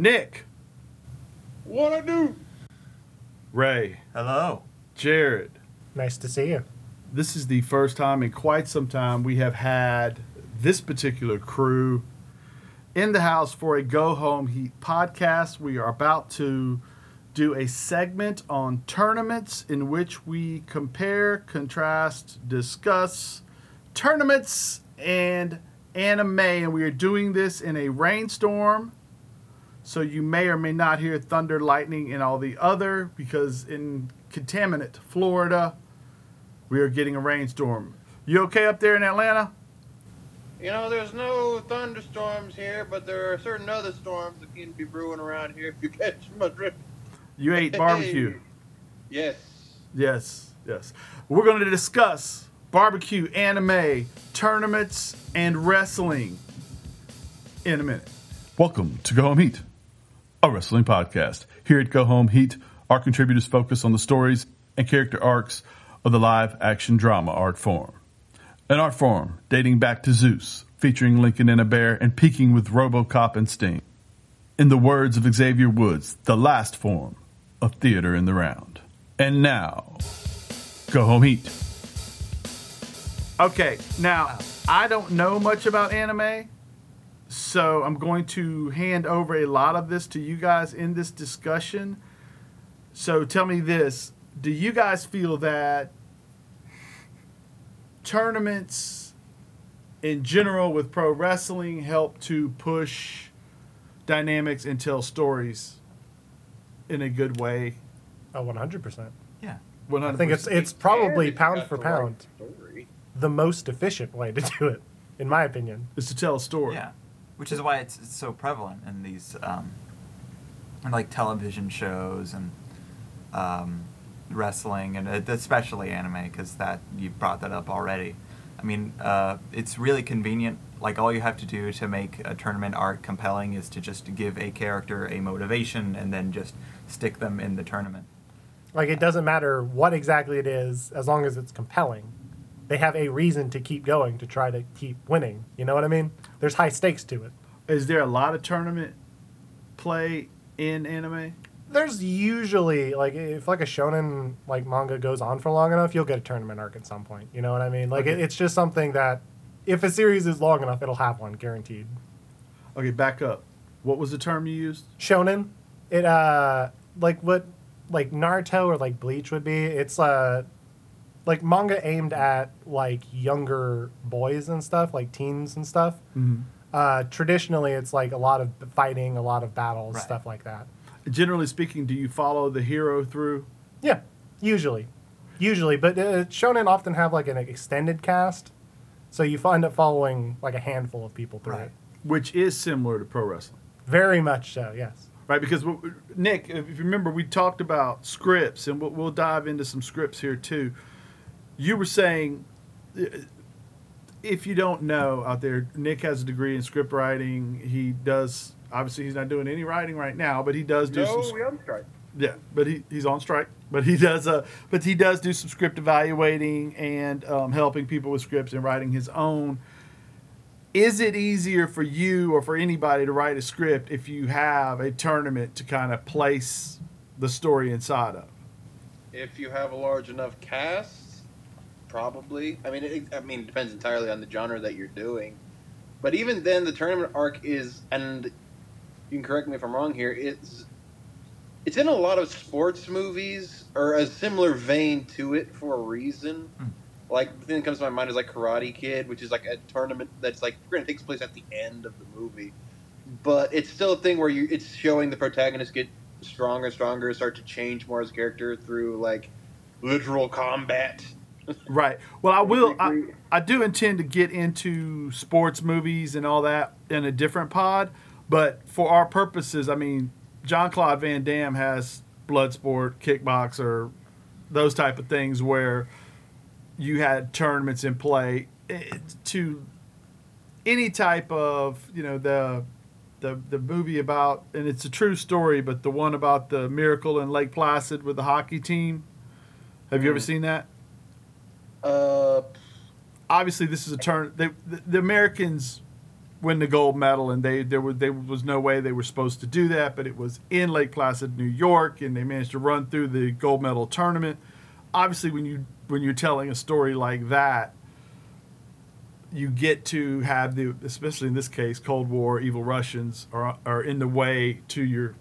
Nick, What I do? Ray, Hello. Jared. Nice to see you. This is the first time in quite some time we have had this particular crew in the house for a Go Home Heat podcast. We are about to do a segment on tournaments in which we compare, contrast, discuss tournaments and anime. And we are doing this in a rainstorm. So you may or may not hear thunder, lightning, and all the other because in contaminant Florida, we are getting a rainstorm. You okay up there in Atlanta? You know, there's no thunderstorms here, but there are certain other storms that can be brewing around here if you catch my drift. You ate barbecue. Yes. Yes, yes. We're going to discuss barbecue, anime, tournaments, and wrestling in a minute. Welcome to Go Home Heat, a wrestling podcast. Here at Go Home Heat, our contributors focus on the stories and character arcs of the live action drama art form. An art form dating back to Zeus, featuring Lincoln and a bear and peaking with Robocop and Sting. In the words of Xavier Woods, the last form of theater in the round. And now, Go Home Heat. Okay, now I don't know much about anime, so I'm going to hand over a lot of this to you guys in this discussion. So tell me this do you guys feel that tournaments in general with pro wrestling help to push dynamics and tell stories in a good way? Oh, 100%. Yeah. 100%. I think it's it's probably if you pound got for the right pound story. the most efficient way to do it, in my opinion. is to tell a story. Yeah. Which is why it's, it's so prevalent in these, um, in like television shows and um, wrestling and uh, especially anime because that you brought that up already. I mean, uh, it's really convenient. Like all you have to do to make a tournament arc compelling is to just give a character a motivation and then just stick them in the tournament. Like, it doesn't matter what exactly it is, as long as it's compelling. They have a reason to keep going to try to keep winning. You know what I mean? There's high stakes to it. Is there a lot of tournament play in anime? There's usually like if like a shonen like manga goes on for long enough, you'll get a tournament arc at some point. You know what I mean? Like it, it's just something that if a series is long enough, it'll have one guaranteed. Okay, back up. What was the term you used? shonen it uh like what like naruto or like bleach would be it's uh like manga aimed at like younger boys and stuff like teens and stuff Mm-hmm. uh traditionally it's like a lot of fighting a lot of battles Right. stuff like that Generally speaking, do you follow the hero through? yeah usually usually but uh, shonen often have like an extended cast so you find up following like a handful of people through Right. it Which is similar to pro wrestling, very much so yes right? Because Nick, if you remember, we talked about scripts, and we'll, we'll dive into some scripts here too. You were saying, if you don't know out there, Nick has a degree in script writing. He does. Obviously, he's not doing any writing right now, but he does do No, some. we on strike. Yeah, but he, he's on strike. But he does uh but he does do some script evaluating and um, helping people with scripts and writing his own. Is it easier for you or for anybody to write a script if you have a tournament to kind of place the story inside of? If you have a large enough cast, probably. I mean, it, I mean, it depends entirely on the genre that you're doing. But even then, the tournament arc is, and you can correct me if I'm wrong here. It's it's in a lot of sports movies or a similar vein to it for a reason. Hmm. Like the thing that comes to my mind is like Karate Kid, which is like a tournament that's like going to takes place at the end of the movie, but it's still a thing where you it's showing the protagonist get stronger stronger, start to change more as a character through like literal combat. Right. Well, I will. I, I do intend to get into sports movies and all that in a different pod, but for our purposes, I mean, John Claude Van Damme has Bloodsport, Kickboxer, those type of things where you had tournaments in play to any type of you know the the the movie about and it's a true story, but the one about the miracle in Lake Placid with the hockey team. Have you ever Mm. seen that? Uh, obviously this is a turn they, the, the americans win the gold medal, and they there was there was no way they were supposed to do that, but it was in Lake Placid, New York, and they managed to run through the gold medal tournament. Obviously, when you when you're telling a story like that, you get to have the especially in this case, Cold War, evil Russians are are in the way to your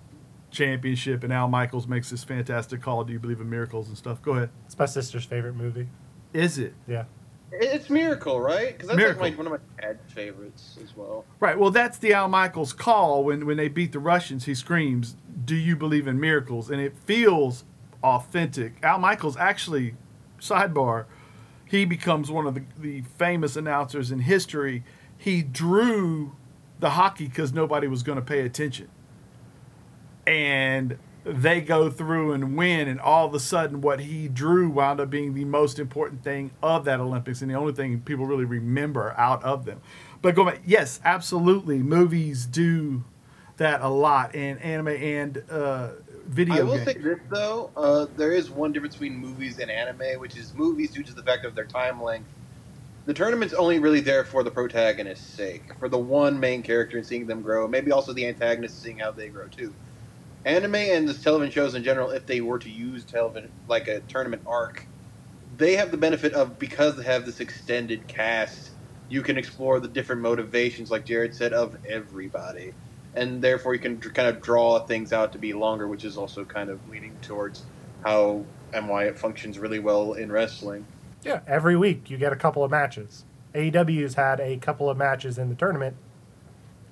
championship, and Al Michaels makes this fantastic call. Do you believe in miracles and stuff? Go ahead. It's my sister's favorite movie. Is it? Yeah. It's Miracle, right? Because that's Miracle. like my, one of my dad's favorites as well. Right. Well, that's the Al Michaels call when when they beat the Russians. He screams, "Do you believe in miracles?" And it feels authentic. Al Michaels actually, sidebar, he becomes one of the, the famous announcers in history. He drew the hockey because nobody was going to pay attention, and they go through and win, and all of a sudden, what he drew wound up being the most important thing of that Olympics, and the only thing people really remember out of them. But go back, yes, absolutely, movies do that a lot, and anime and uh, video I will games. say this though, uh, there is one difference between movies and anime, which is movies due to the fact of their time length. The tournament's only really there for the protagonist's sake, for the one main character and seeing them grow. Maybe also the antagonist seeing how they grow too. Anime and the television shows in general, if they were to use television like a tournament arc, they have the benefit of because they have this extended cast, you can explore the different motivations, like Jared said, of everybody and therefore you can dr- kind of draw things out to be longer, which is also kind of leaning towards how and why it functions really well in wrestling. Yeah. Every week you get a couple of matches. AEW's had a couple of matches in the tournament.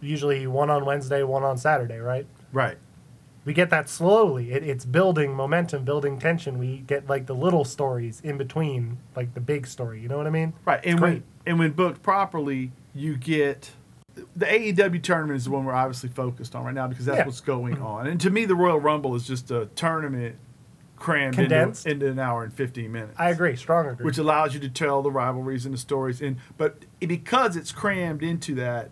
Usually one on Wednesday, one on Saturday, right? right. We get that slowly. It, it's building momentum, building tension. We get like the little stories in between, like the big story. You know what I mean? Right, and when and when booked properly, you get the AEW tournament is the one we're obviously focused on right now because that's Yeah. what's going mm-hmm. on. And to me, the Royal Rumble is just a tournament crammed into, into an hour and fifteen minutes. I agree. Strong agree. Which allows you to tell the rivalries and the stories, and but because it's crammed into that,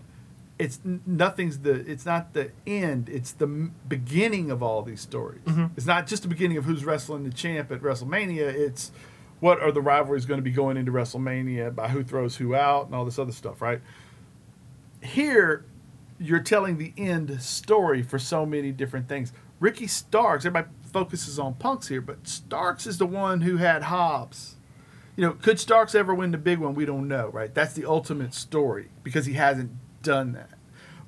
it's nothing's the it's not the end. It's the beginning of all these stories. Mhm. It's not just the beginning of who's wrestling the champ at WrestleMania. It's what are the rivalries going to be going into WrestleMania by who throws who out and all this other stuff, right? Here, you're telling the end story for so many different things. Ricky Starks, everybody focuses on Punks here, but Starks is the one who had Hobbs. You know, could Starks ever win the big one? We don't know, right? That's the ultimate story because he hasn't done that.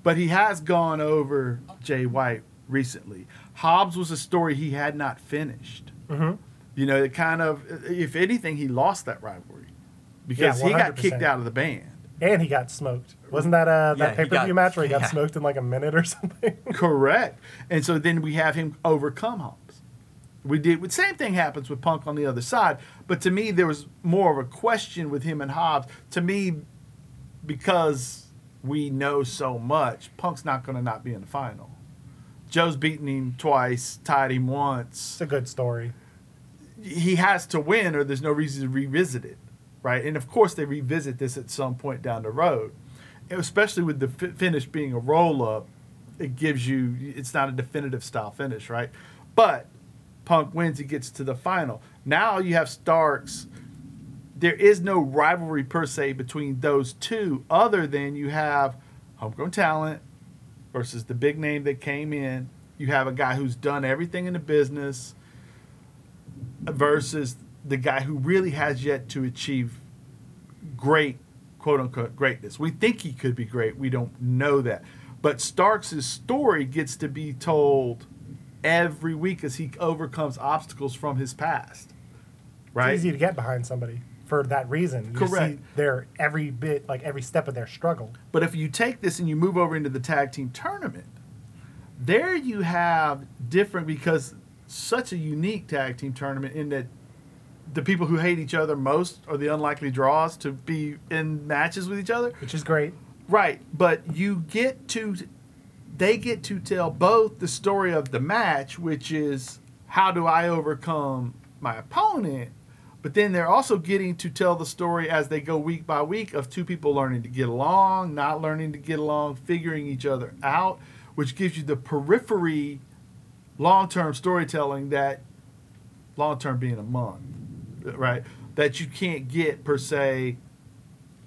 But he has gone over Jay White recently. Hobbs was a story he had not finished. hmm You know, it kind of, if anything, he lost that rivalry because Yeah, he got kicked out of the band. And he got smoked. Wasn't that uh, Yeah, that he pay per view match where he got yeah. smoked in like a minute or something? Correct. And so then we have him overcome Hobbs. We did. The same thing happens with Punk on the other side. But to me, there was more of a question with him and Hobbs. To me, because we know so much, Punk's not going to not be in the final. Joe's beaten him twice, tied him once. it's a good story. He has to win, or there's no reason to revisit it, right? And of course, they revisit this at some point down the road, And especially with the fi- finish being a roll up. It gives you, it's not a definitive style finish, right? But Punk wins, he gets to the final. Now you have Starks. There is no rivalry per se between those two, other than you have homegrown talent versus the big name that came in. You have a guy who's done everything in the business versus the guy who really has yet to achieve great, quote unquote, greatness. We think he could be great. We don't know that. But Starks' story gets to be told every week as he overcomes obstacles from his past. Right? It's easy to get behind somebody for that reason. You Correct. see their every bit, like every step of their struggle. But if you take this and you move over into the tag team tournament, there you have different because such a unique tag team tournament in that the people who hate each other most are the unlikely draws to be in matches with each other. which is great. Right, but you get to they get to tell both the story of the match, which is how do I overcome my opponent, but then they're also getting to tell the story as they go week by week of two people learning to get along, not learning to get along, figuring each other out, which gives you the periphery long-term storytelling that long-term being a month, right? That you can't get per se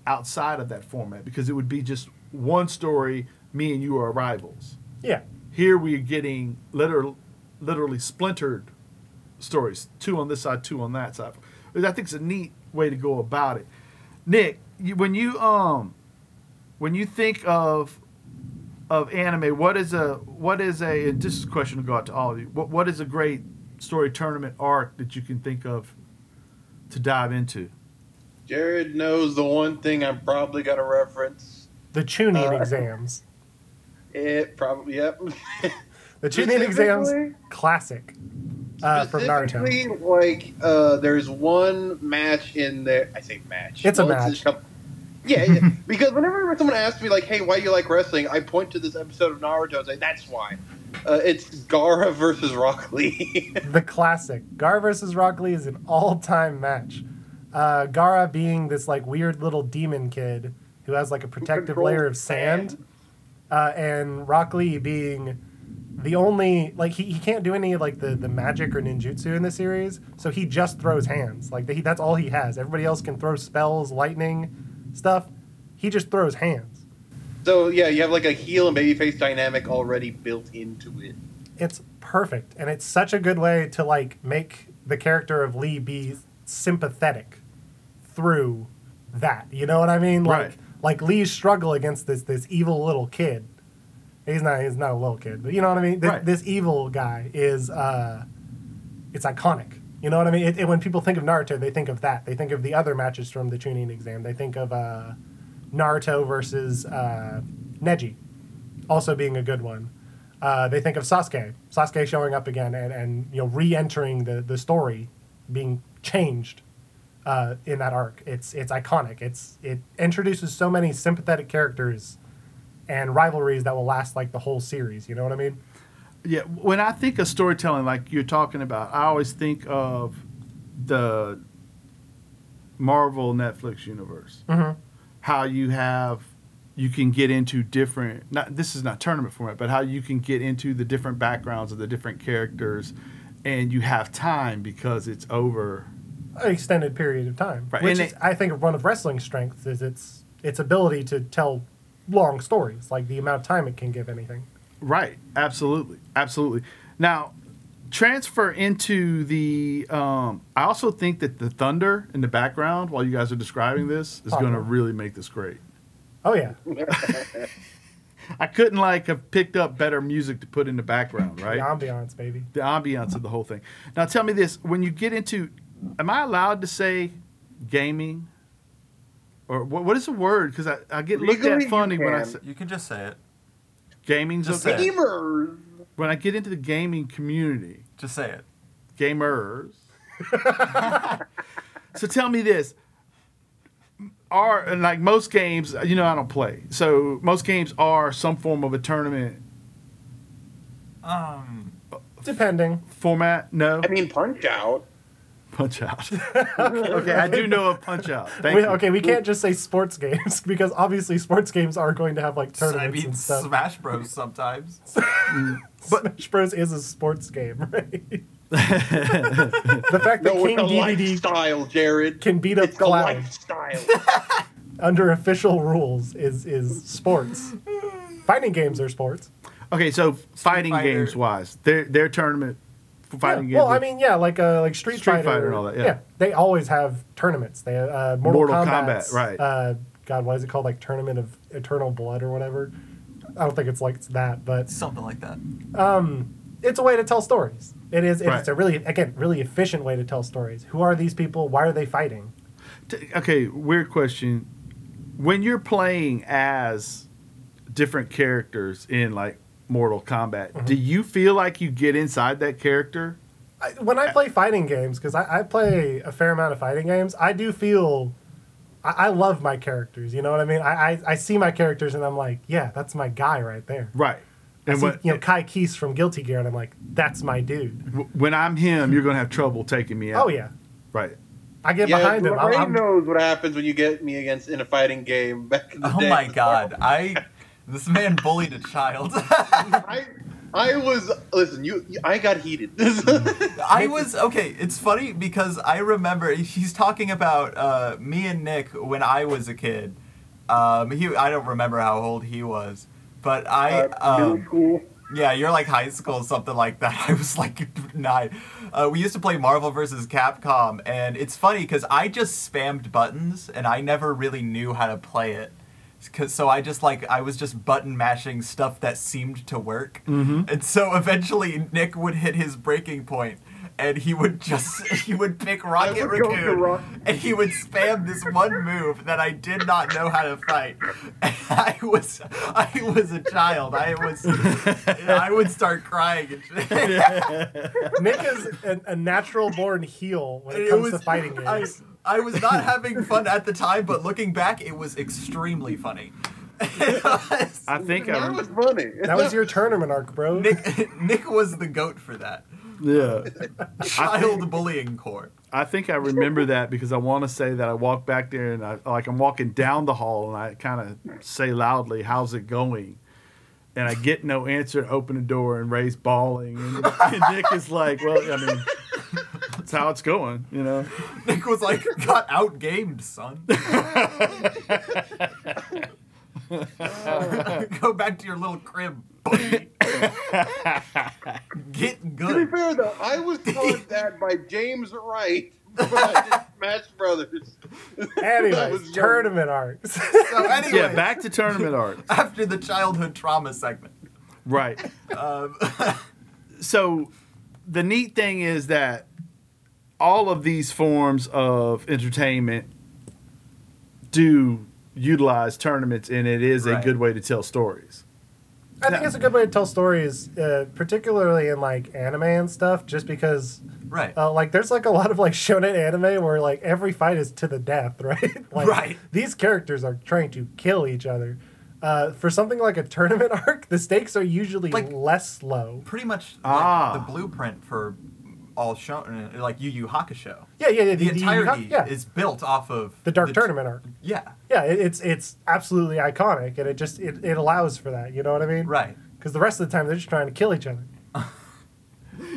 outside of that format because it would be just one story, me and you are rivals. Yeah. Here we're getting literal, literally splintered stories, two on this side, two on that side. Which I think it's a neat way to go about it. Nick, you, when you um, when you think of of anime, what is a what is a and this is a question to go out to all of you. What what is a great story tournament arc that you can think of to dive into? Jared knows the one thing I'm probably gonna reference. The Chunin Uh, exams. It probably yep. The Chunin exams, classic. Uh, from Naruto. Like uh, there's one match in there. I say match. It's a Well, match. couple- yeah, yeah. because whenever someone asks me like, "Hey, why do you like wrestling?" I point to this episode of Naruto and say, "That's why." Uh, it's Gaara versus Rock Lee. The classic. Gaara versus Rock Lee is an all-time match. Uh, Gaara being this like weird little demon kid who has like a protective layer of sand, uh, and Rock Lee being the only like he, he can't do any like the, the magic or ninjutsu in the series, so he just throws hands. Like he, that's all he has. Everybody else can throw spells, lightning, stuff. He just throws hands. so yeah, you have like a heel and babyface dynamic already built into it. It's perfect, and it's such a good way to like make the character of Lee be sympathetic through that. You know what I mean? Like Right. like Lee's struggle against this this evil little kid. He's not he's not a little kid, but you know what I mean. This, Right. this evil guy is uh, it's iconic. You know what I mean? It, it- when people think of Naruto, they think of that. They think of the other matches from the Chunin exam. They think of uh, Naruto versus uh, Neji, also being a good one. Uh, they think of Sasuke, Sasuke showing up again and, and you know re-entering the, the story, being changed uh, in that arc. It's it's iconic. It's it introduces so many sympathetic characters and rivalries that will last like the whole series. You know what I mean? Yeah, when I think of storytelling, like you're talking about, I always think of the Marvel Netflix universe. Mhm. How you have, you can get into different. Not this is not tournament format, but how you can get into the different backgrounds of the different characters, and you have time because it's over. An extended period of time, Right, which and is, it- I think one of wrestling's strengths is its its ability to tell long stories, like the amount of time it can give anything. Right. Absolutely. Absolutely. Now, transfer into the. Um, I also think that the thunder in the background while you guys are describing this is going to really make this great. Oh yeah, I couldn't like have picked up better music to put in the background, right? the ambiance, baby. The ambiance of the whole thing. Now, tell me this: when you get into, am I allowed to say gaming? Or what, what is the word? Because I, I get looked Legally, at you funny when I can. say You can just say it. gaming's Just okay. say it. Gamers. When I get into the gaming community, Just say it. gamers. so tell me this. Are and like most games, you know, I don't play. So most games are some form of a tournament Um, Depending. format. No, I mean, Punch Out. Punch out. okay, I do know a punch out. Thank We, you. okay, we can't just say sports games because obviously sports games are going to have like I tournaments mean, and stuff. Smash Bros. Sometimes. but Smash Bros is a sports game, right? the fact that No, King it's a DDD lifestyle, Jared. can beat up It's a Cloud under official rules is is sports. Fighting games are sports. Okay, so fighting Fighter. games wise, their their tournament for fighting Yeah, games. Well, I mean, yeah, like uh, like Street, Street Fighter, Fighter and all that, yeah. they always have tournaments. They uh, Mortal, Mortal Kombat, Kombat, right. Uh, God, what is it called? Like Tournament of Eternal Blood or whatever. I don't think it's like that, but Something like that. um, it's a way to tell stories. It is. It's Right. a really, again, really efficient way to tell stories. Who are these people? Why are they fighting? T- okay, weird question. When you're playing as different characters in like Mortal Kombat, Mm-hmm. do you feel like you get inside that character? I, when I play fighting games, because I, I play a fair amount of fighting games, I do feel. I, I love my characters. You know what I mean? I, I, I see my characters and I'm like, yeah, that's my guy right there. Right. I And see, when, you know, Ky Kiske from Guilty Gear, and I'm like, that's my dude. when I'm him, you're gonna have trouble taking me out. Oh yeah, Right. I get yeah, behind him. I'm, Ray I'm- knows what happens when you get me against in a fighting game back in the Oh day. Oh my god. I. This man bullied a child. I, I was listen. You, I got heated. I was okay. It's funny because I remember he's talking about uh, me and Nick when I was a kid. Um, he I don't remember how old he was, but I Uh, middle um, school. yeah, you're like high school, something like that. I was like nine. Uh, we used to play Marvel versus Capcom, and it's funny because I just spammed buttons, and I never really knew how to play it. 'Cause- so I just like I was just button mashing stuff that seemed to work, Mhm. and so eventually Nick would hit his breaking point, and he would just he would pick Rocket would go for Raccoon, Rock- and he would spam this one move that I did not know how to fight. And I was I was a child. I was I would start crying. Nick is a, a natural born heel when it, It comes was- to fighting games. I was not having fun at the time, but looking back, it was extremely funny. Was- I think I that rem- was funny. That was your tournament arc, bro. Nick Nick was the goat for that. yeah. Child bullying court. I think I remember that because I want to say that I walk back there and I like I'm walking down the hall and I kind of say loudly, "How's it going?" And I get no answer. Open the door and Ray's bawling, and, and Nick is like, "Well, I mean, that's how it's going, you know." Nick was like, got outgamed, son. Go back to your little crib, buddy. Get good. To be fair though, I was taught that by James Wright when Smash Brothers. Anyways, tournament arcs. So anyway, Yeah, back to tournament art. after the childhood trauma segment. Right. Um, so the neat thing is that all of these forms of entertainment do utilize tournaments and it is a good way to tell stories I think it's a good way to tell stories, uh, particularly in like anime and stuff, just because right. uh, like there's like a lot of like shonen anime where like every fight is to the death, right? like, Right. These characters are trying to kill each other. Uh, for something like a tournament arc, the stakes are usually Like- less low. Pretty much like Ah. the blueprint for all shonen, like Yu Yu Hakusho. Yeah, yeah, yeah. The entirety yeah, is built off of the Dark t- Tournament arc. Yeah, Yeah, it, it's it's absolutely iconic, and it just it, it allows for that. You know what I mean? right. Because the rest of the time they're just trying to kill each other.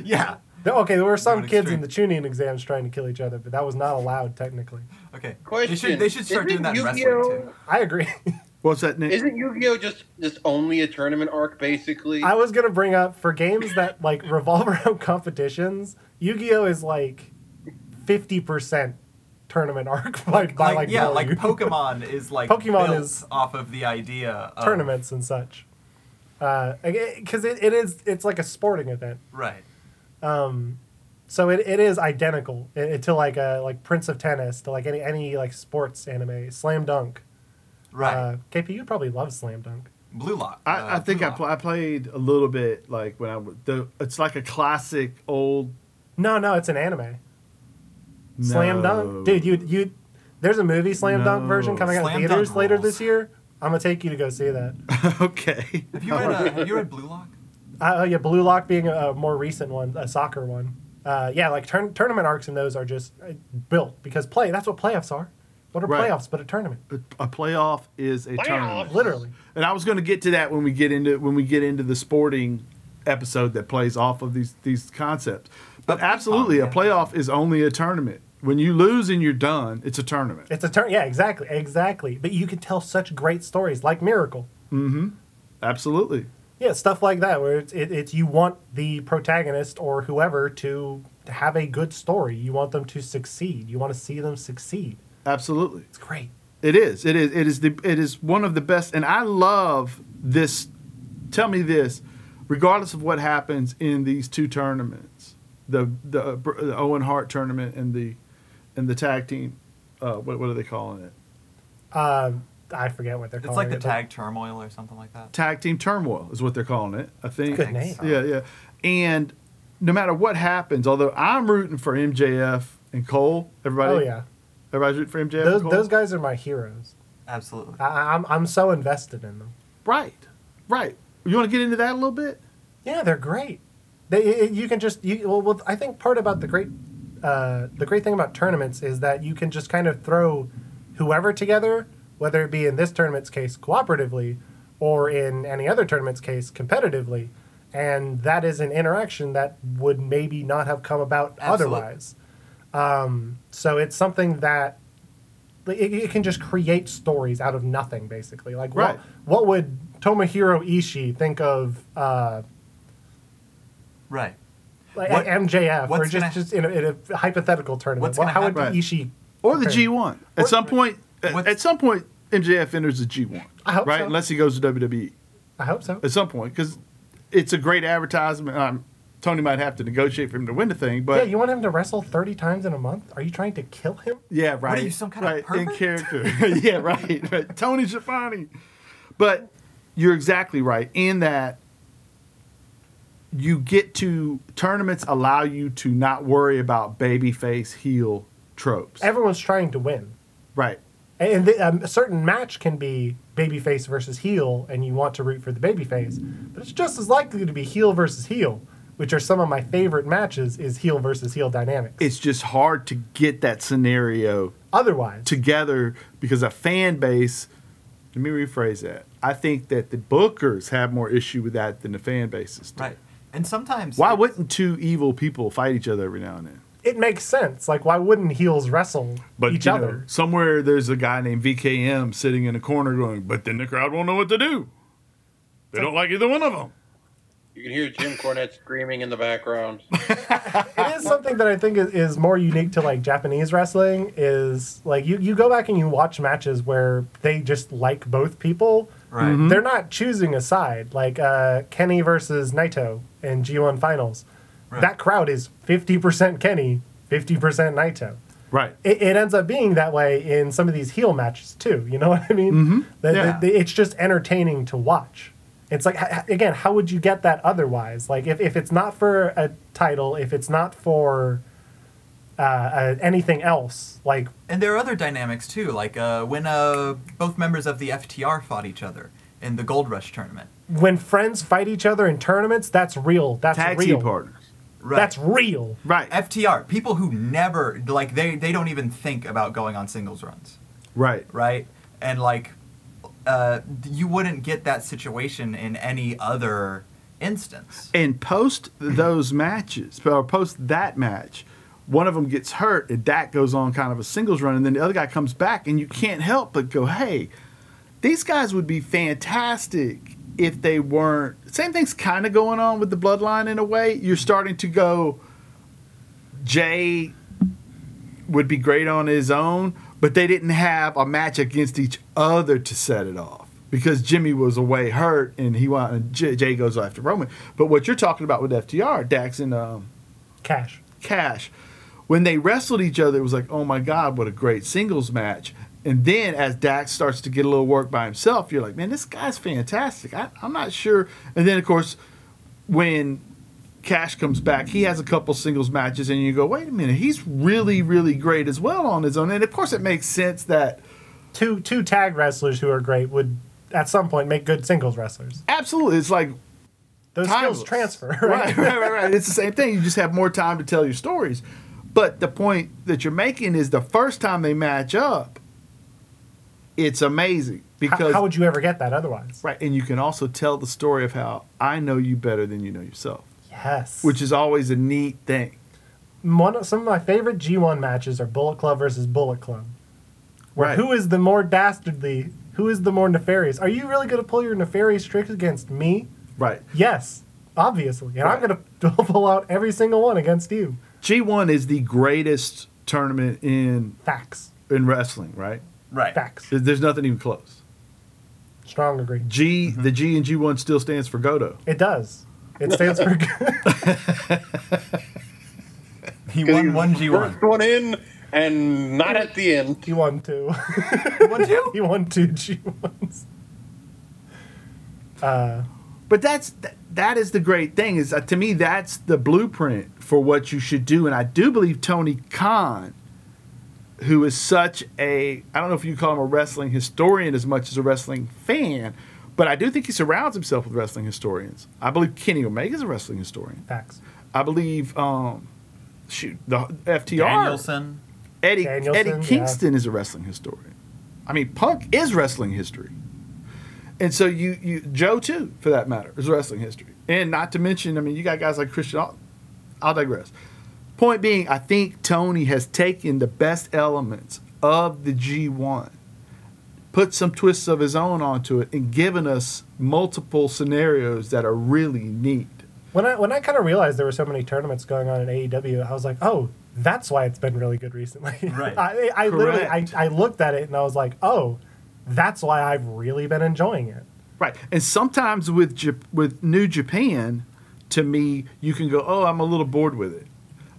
Yeah. There- Okay, there were some Going kids extreme. in the Chunin exams trying to kill each other, but that was not allowed technically. Okay. Question: They should they should start doing isn't that in wrestling Yu-Gi-Oh- too. I agree. what's that nick Isn't Yu-Gi-Oh just just only a tournament arc basically? I was gonna bring up for games that like revolve around competitions. Yu-Gi-Oh is like fifty percent tournament arc by, by Like, like, yeah, like. Pokemon is like Pokemon built is- off of the idea of tournaments and such. Uh, because eh, it, it is it's like a sporting event. Right. Um, so it, it is identical i- to like a like Prince of Tennis to like any any like sports anime. Slam Dunk. Right. Uh, KP, you probably love Slam Dunk. Blue Lock. I, uh, I think Blue I, pl- I played a little bit like when I w- the it's like a classic old No, no, it's an anime. Slam Dunk, dude. You you. There's a movie Slam Dunk version coming out in theaters Dunk later rules. this year. I'm gonna take you to go see that. okay Have you read uh, Have you read Blue Lock? Uh, oh yeah, Blue Lock being a, a more recent one, a soccer one. Uh, yeah, like turn, tournament arcs in those are just uh, built because play. That's what playoffs are. What are Right. playoffs but a tournament? a, a playoff is a tournament Literally. and I was going to get to that when we get into when we get into the sporting episode that plays off of these these concepts. But But absolutely, ping a pong, yeah. playoff is only a tournament. When you lose and you're done, it's a tournament. It's a turn. Yeah, exactly, exactly. But you can tell such great stories like Miracle. Mm-hmm. Absolutely. Yeah, stuff like that where it's it, it's you want the protagonist or whoever to have a good story. You want them to succeed. You want to see them succeed. Absolutely. It's great. It is. It is. It is the. It is one of the best, and I love this. Tell me this, regardless of what happens in these two tournaments, the the, uh, the Owen Hart tournament and the and the tag team. Uh, what what are they calling it? Um, I forget what they're calling it. It's like the it, but- tag turmoil or something like that. Tag team turmoil is what they're calling it. I think. Good name. Yeah, yeah. And no matter what happens, although I'm rooting for MJF and Cole, everybody. Oh yeah, Everybody's rooting for MJF. those those guys are my heroes. Absolutely. I, I'm I'm so invested in them. Right. Right. You want to get into that a little bit? Yeah, they're great. They you can just you well, well I think part about the great uh, the great thing about tournaments is that you can just kind of throw whoever together, whether it be in this tournament's case cooperatively, or in any other tournament's case competitively, and that is an interaction that would maybe not have come about Absolutely. otherwise. Um, so it's something that it, it can just create stories out of nothing, basically. Like, Right. what, what would Tomohiro Ishii think of uh, Right. like What- MJF or what's just, gonna- just in, a, in a hypothetical tournament? What's What, gonna how would happen- Ishii or the? G one. At some point, at, What's- at some point, MJF enters the G one. I hope right, so. unless he goes to WWE. I hope so. at some point because it's a great advertisement. Um, Tony might have to negotiate for him to win the thing, but yeah, you want him to wrestle 30 times in a month? Are you trying to kill him? yeah, right. are you, some kind of right, in character. yeah, right, right. Tony Schiavone. But you're exactly right in that you get to tournaments allow you to not worry about babyface heel tropes. Everyone's trying to win. right. And the, um, a certain match can be babyface versus heel, and you want to root for the babyface, but it's just as likely to be heel versus heel, which are some of my favorite matches. Is heel versus heel dynamics. It's just hard to get that scenario Otherwise, together because a fan base. Let me rephrase that. I think that the bookers have more issue with that than the fan bases. do. Right. And sometimes Why wouldn't two evil people fight each other every now and then? it makes sense. Like, why wouldn't heels wrestle each you know, other? somewhere there's a guy named VKM sitting in a corner going, "But then the crowd won't know what to do. They don't like either one of them." You can hear Jim Cornette screaming in the background. it is something that I think is, is more unique to like Japanese wrestling. Is like you you go back and you watch matches where they just like both people. Right. Mm-hmm. They're not choosing a side. Like uh, Kenny versus Naito in G1 finals. Right. That crowd is 50% Kenny, 50% Naito. Right. It, it ends up being that way in some of these heel matches too. You know what I mean? Mm-hmm. Yeah. it's just entertaining to watch. It's like h- h- again, how would you get that otherwise? Like if, if it's not for a title, if it's not for uh, uh, anything else, like And there are other dynamics too, like uh, when uh, both members of the FTR fought each other in the Gold Rush tournament. when friends fight each other in tournaments, that's real. That's Tag real. team partners. Right. That's real. Right. FTR, people who never like they they don't even think about going on singles runs, right. right? And like uh, you wouldn't get that situation in any other instance. And post those matches, or post that match, one of them gets hurt, and Dax goes on kind of a singles run, and then the other guy comes back, and you can't help but go, "Hey, these guys would be fantastic if they weren't." Same thing's kind of going on with the Bloodline in a way. You're starting to go. Jay would be great on his own, but they didn't have a match against each other to set it off because Jimmy was away hurt and he wanted Jay, Jay goes after Roman. But what you're talking about with FTR, Dax and um, Cash. Cash, when they wrestled each other, it was like, oh my god, what a great singles match. And then as Dax starts to get a little work by himself, you're like, man, this guy's fantastic. I, I'm not sure. And then of course, when Cash comes back, he has a couple singles matches, and you go, wait a minute, he's really, really great as well on his own. And of course, it makes sense that Two two tag wrestlers who are great would at some point make good singles wrestlers. absolutely, it's like Those timeless. skills transfer, right, right? right, right, right. It's the same thing. You just have more time to tell your stories. But the point that you're making is the first time they match up, it's amazing How, because how would you ever get that otherwise? right, and you can also tell the story of how I know you better than you know yourself, Yes. which is always a neat thing. one of, some of my favorite G1 matches are Bullet Club versus Bullet Club. Where Right. who is the more dastardly? Who is the more nefarious? Are you really going to pull your nefarious tricks against me? Right. Yes, obviously. And I'm going to pull out every single one against you. G1 is the greatest tournament in Facts. in wrestling, right? Right. Facts. There's nothing even close. Strong agree. G the G and G1 still stands for Godo. It does. It stands for He won one G one. First one in and not at the end. he won two. One two. he won two G1s. Uh, But that's that, that is the great thing is uh, to me that's the blueprint for what you should do and I do believe Tony Khan who is such a I don't know if you call him a wrestling historian as much as a wrestling fan but I do think he surrounds himself with wrestling historians. I believe Kenny Omega is a wrestling historian. facts. I believe um shoot the FTR Danielson. Eddie Danielson, Eddie yeah. Kingston is a wrestling historian. I mean, Punk is wrestling history, and so you you Joe too, for that matter, is wrestling history. And not to mention, I mean, you got guys like Christian. I'll, I'll digress. Point being, I think Tony has taken the best elements of the G1, put some twists of his own onto it, and given us multiple scenarios that are really neat. When I when I kind of realized there were so many tournaments going on in AEW, I was like, oh, that's why it's been really good recently. Right. I, I literally I, I looked at it and I was like, oh, that's why I've really been enjoying it. Right. And sometimes with Jap- with New Japan, to me, you can go, "Oh, I'm a little bored with it."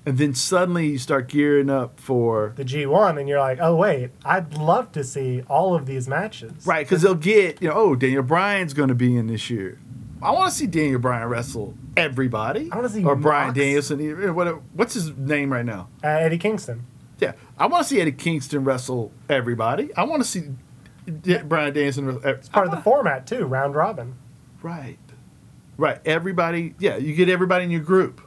And then suddenly you start gearing up for The G1, and you're like, oh wait, I'd love to see all of these matches. right cuz they'll get, you know, "Oh, Daniel Bryan's going to be in this year." I want to see Daniel Bryan wrestle everybody. I wanna see or Brian Mox. Danielson. eh, what- What's his name right now? Uh, Eddie Kingston. Yeah, I want to see Eddie Kingston wrestle everybody. I want to see D- Brian Danielson. wrestle- It's part of the format too, round robin. Right. Right. Everybody, yeah, you get everybody in your group.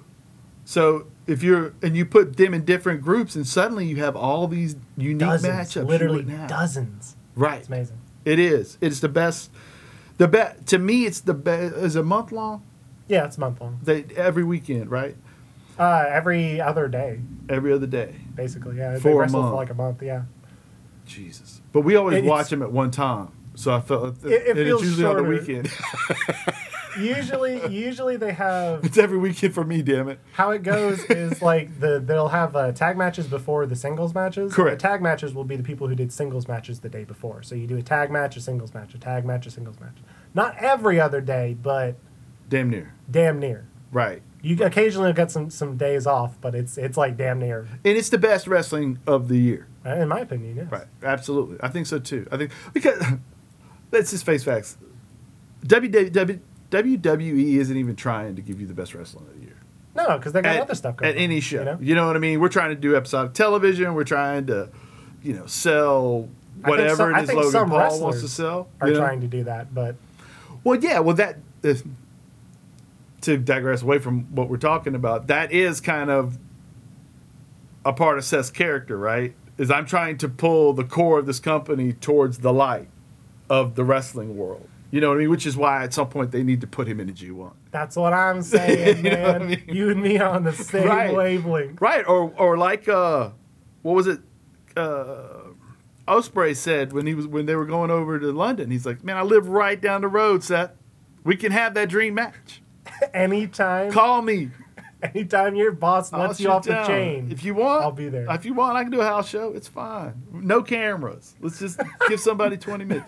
So if you're, and you put them in different groups, and suddenly you have all these unique Dozens, matchups. literally wouldn't dozens. Right. It's amazing. It is. It's the best. The best to me. It's the best. Is a month long. Yeah, it's month long. They every weekend, right? Uh, every other day, Every other day. basically. Yeah, they For a wrestle month. for like a month. Yeah. Jesus. But we always It- watch them at one time. So I felt It- it and feels it's usually on the shorter. weekend. Usually, usually they have it's every weekend for me. Damn it. how it goes is like the they'll have uh, tag matches before the singles matches. Correct. The tag matches will be the people who did singles matches the day before. So you do a tag match, a singles match, a tag match, a singles match. Not every other day, but Damn near. damn near. Right. You occasionally get some some days off, but it's it's like damn near. And it's the best wrestling of the year. uh, In my opinion, yes. Right. Absolutely. I think so too. I think because let's just face facts. WWE, WWE isn't even trying to give you the best wrestling of the year. No, because they got at, other stuff going at on, any show. You know? what I mean? We're trying to do episodic television. We're trying to, you know, sell I think whatever some- I it is think Logan some Paul wants to wrestlers sell. Are you know? trying to do that, but Well, yeah. Well, that uh, to digress away from what we're talking about, that is kind of a part of Seth's character, right? Is I'm trying to pull the core of this company towards the light of the wrestling world. You know what I mean? Which is why at some point they need to put him in a G1. that's what I'm saying, You what I man. mean? You and me on the same Right. wavelength. Right, or or like uh, what was it? Uh, Ospreay said when he was when they were going over to London, he's like, "Man, I live right down the road, Seth. We can have that dream match. Anytime, Call me. anytime your boss lets you off the chain, If you want, I'll be there. If you want, I can do a house show. It's fine. No cameras. Let's just give somebody twenty minutes.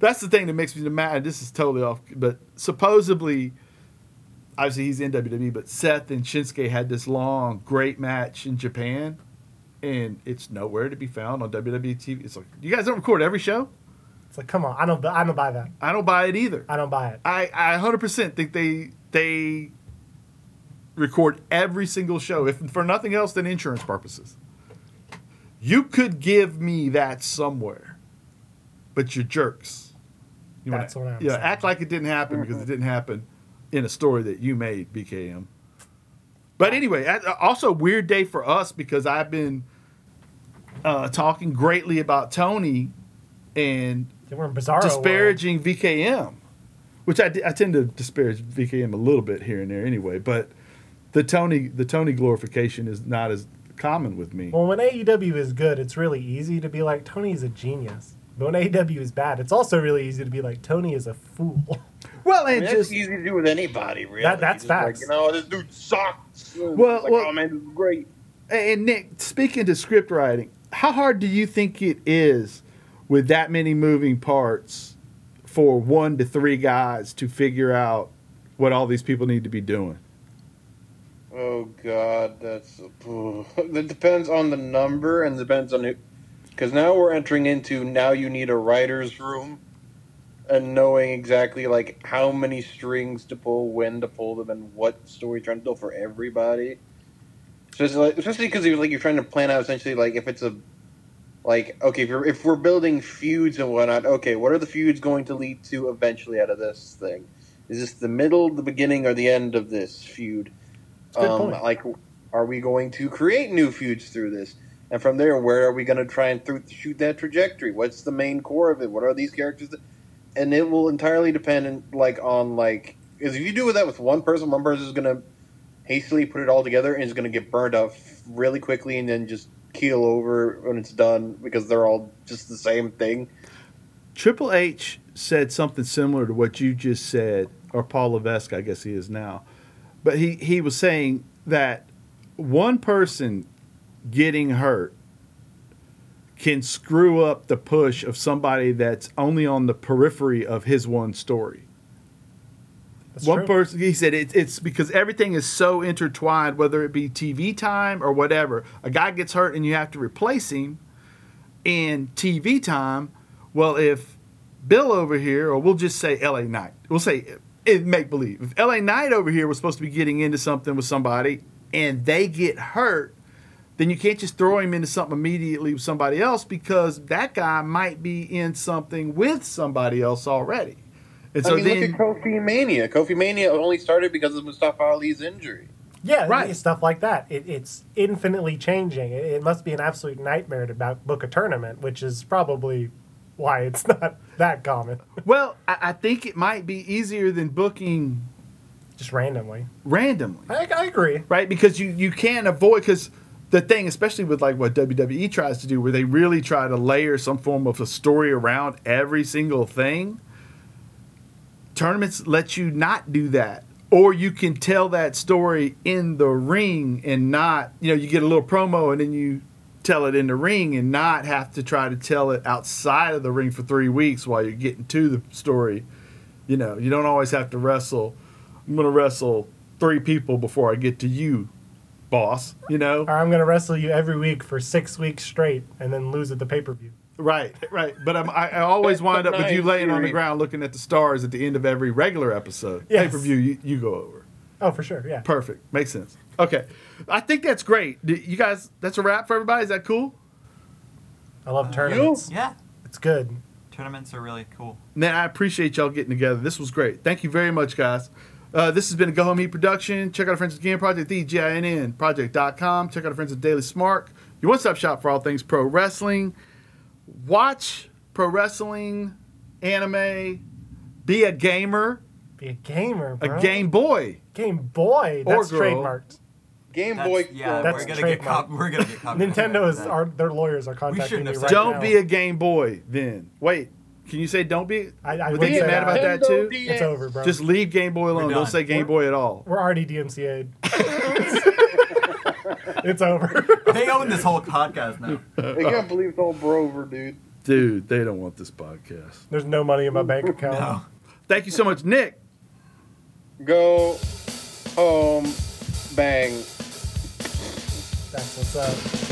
That's the thing that makes me mad. This is totally off, but supposedly. Obviously, he's in WWE, but Seth and Shinsuke had this long, great match in Japan, and it's nowhere to be found on WWE TV. It's like you guys don't record every show. it's like, come on, I don't, I don't buy that. I don't buy it either. I don't buy it. I I hundred percent think they they record every single show, if for nothing else than insurance purposes. You could give me that somewhere, but you're jerks. You That's wanna, what I'm yeah, saying. act like it didn't happen because it didn't happen in a story that you made, VKM. But anyway, a- also weird day for us because I've been uh, talking greatly about Tony and They were in Bizarro. disparaging VKM, which I tend to disparage VKM a little bit here and there anyway. But the Tony the Tony glorification is not as common with me. Well, when AEW is good, it's really easy to be like Tony's a genius. But when AEW is bad, it's also really easy to be like Tony is a fool. Well, I and mean, that's just easy to do with anybody, really. That- that's Just like, facts. you know, this dude sucks. Well, like, well- oh man, this is great. and Nick, speaking to script writing, how hard do you think it is with that many moving parts for one to three guys to figure out what all these people need to be doing? Oh God, that's that depends on the number and depends on who. Because now we're entering into now you need a writer's room, and knowing exactly like how many strings to pull, when to pull them, and what story you're trying to tell for everybody. Especially like, especially because you're like you're trying to plan out essentially like if it's a like okay if you're if we're building feuds and whatnot okay what are the feuds going to lead to eventually out of this thing is this the middle the beginning or the end of this feud um, point. like are we going to create new feuds through this and from there where are we going to try and through, shoot that trajectory what's the main core of it what are these characters that, and it will entirely depend like on like because if you do that with one person one person is going to hastily put it all together and is going to get burned up really quickly and then just keel over when it's done because they're all just the same thing. Triple H said something similar to what you just said, or Paul Levesque, I guess he is now. But he, he was saying that one person getting hurt can screw up the push of somebody that's only on the periphery of his one story. That's one true. person, he said it, it's because everything is so intertwined, whether it be TV time or whatever. A guy gets hurt and you have to replace him in TV time. Well, if Bill over here, or we'll just say LA Knight, we'll say it make believe. If LA Knight over here was supposed to be getting into something with somebody and they get hurt, then you can't just throw him into something immediately with somebody else because that guy might be in something with somebody else already. And so I mean, then, look at Kofi Mania. Kofi Mania only started because of Mustafa Ali's injury. Yeah, Right. stuff like that. It, it's infinitely changing. It, it must be an absolute nightmare to book a tournament, which is probably why it's not that common. well, I, I think it might be easier than booking Just randomly. randomly. I, I agree. right? Because you you can't avoid because the thing, especially with like what WWE tries to do, where they really try to layer some form of a story around every single thing. Tournaments let you not do that, or you can tell that story in the ring and not, you know, you get a little promo and then you tell it in the ring and not have to try to tell it outside of the ring for three weeks while you're getting to the story. You know, you don't always have to wrestle. I'm gonna wrestle three people before I get to you, boss. You know, Or I'm going to wrestle you every week for six weeks straight and then lose at the pay per view. right, right. But I'm, I, I always wind up with you not in laying on the ground looking at the stars at the end of every regular episode. Yes. Pay per view, you, you go over. Oh, for sure. Yeah. Perfect. Makes sense. Okay, I think that's great. You guys, that's a wrap for everybody. Is that cool? I love tournaments. Yeah, It's good. tournaments are really cool. Man, I appreciate y'all getting together. This was great. Thank you very much, guys. Uh, this has been a Go Home Heat production. Check out our friends at Game Project, the G-I-N-N project.com. Check out our friends at Daily Smart, your one-stop shop for all things pro wrestling. Watch pro wrestling, anime, be a gamer, Be a gamer, a. Game Boy. Game Boy. Or That's girl. trademarked. Game That's, Boy. yeah, That's we're gonna trademark. get cop- we're gonna get copyrighted Nintendo is our their lawyers are contacting shouldn't me have right said Don't now. be a Game Boy then. Wait, can you say don't be? I- I Would would they get say mad that. about that too? Nintendo It's DS. over, bro. Just leave Game Boy alone. Don't done. say Game Boy at all. We're already DMCA'd. it's over. They own this whole podcast now. They can't believe it's all Brover, dude. Dude, they don't want this podcast. There's no money in my bank account. No. Thank you so much, Nick. Go home, bang. That's what's up.